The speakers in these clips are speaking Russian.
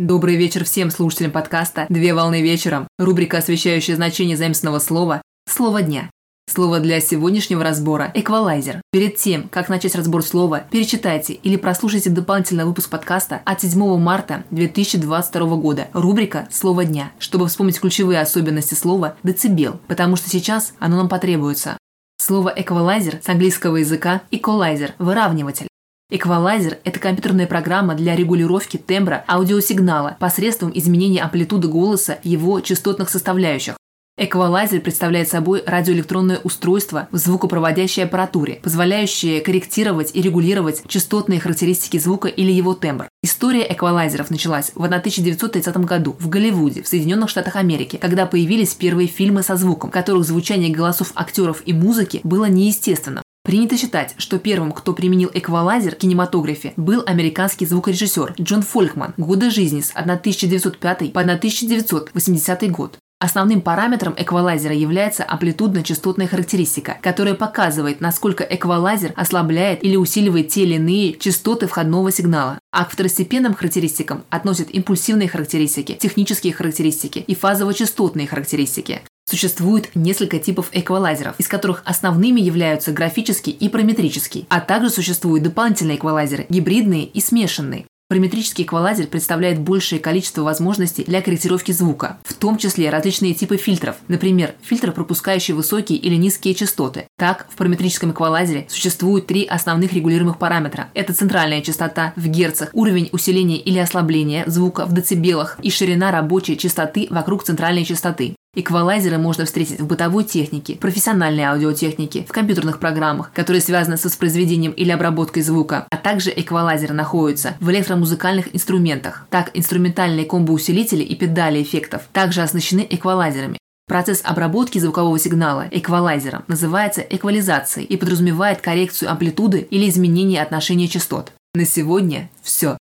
Добрый вечер всем слушателям подкаста «Две волны вечером», рубрика, освещающая значение заместного слова «Слово дня». Слово для сегодняшнего разбора – эквалайзер. Перед тем, как начать разбор слова, перечитайте или прослушайте дополнительный выпуск подкаста от 7 марта 2022 года, рубрика «Слово дня», чтобы вспомнить ключевые особенности слова «децибел», потому что сейчас оно нам потребуется. Слово эквалайзер с английского языка – эквалайзер – выравниватель. Эквалайзер – это компьютерная программа для регулировки тембра аудиосигнала посредством изменения амплитуды голоса его частотных составляющих. Эквалайзер представляет собой радиоэлектронное устройство в звукопроводящей аппаратуре, позволяющее корректировать и регулировать частотные характеристики звука или его тембр. История эквалайзеров началась в 1930 году в Голливуде, в Соединенных Штатах Америки, когда появились первые фильмы со звуком, в которых звучание голосов актеров и музыки было неестественным. Принято считать, что первым, кто применил эквалайзер в кинематографе, был американский звукорежиссер Джон Фолькман, годы жизни с 1905 по 1980 год. Основным параметром эквалайзера является амплитудно-частотная характеристика, которая показывает, насколько эквалайзер ослабляет или усиливает те или иные частоты входного сигнала. А к второстепенным характеристикам относят импульсивные характеристики, технические характеристики и фазово-частотные характеристики. Существует несколько типов эквалайзеров, из которых основными являются графический и параметрический, а также существуют дополнительные эквалайзеры – гибридные и смешанные. Параметрический эквалайзер представляет большее количество возможностей для корректировки звука, в том числе различные типы фильтров, например, фильтр, пропускающий высокие или низкие частоты. Так, в параметрическом эквалайзере существует три основных регулируемых параметра. Это центральная частота в герцах, уровень усиления или ослабления звука в децибелах и ширина рабочей частоты вокруг центральной частоты. Эквалайзеры можно встретить в бытовой технике, профессиональной аудиотехнике, в компьютерных программах, которые связаны с воспроизведением или обработкой звука, а также эквалайзеры находятся в электромузыкальных инструментах. Так, инструментальные комбоусилители и педали эффектов также оснащены эквалайзерами. Процесс обработки звукового сигнала эквалайзером называется эквализацией и подразумевает коррекцию амплитуды или изменение отношения частот. На сегодня все.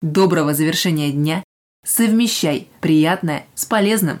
Доброго завершения дня. Совмещай приятное с полезным.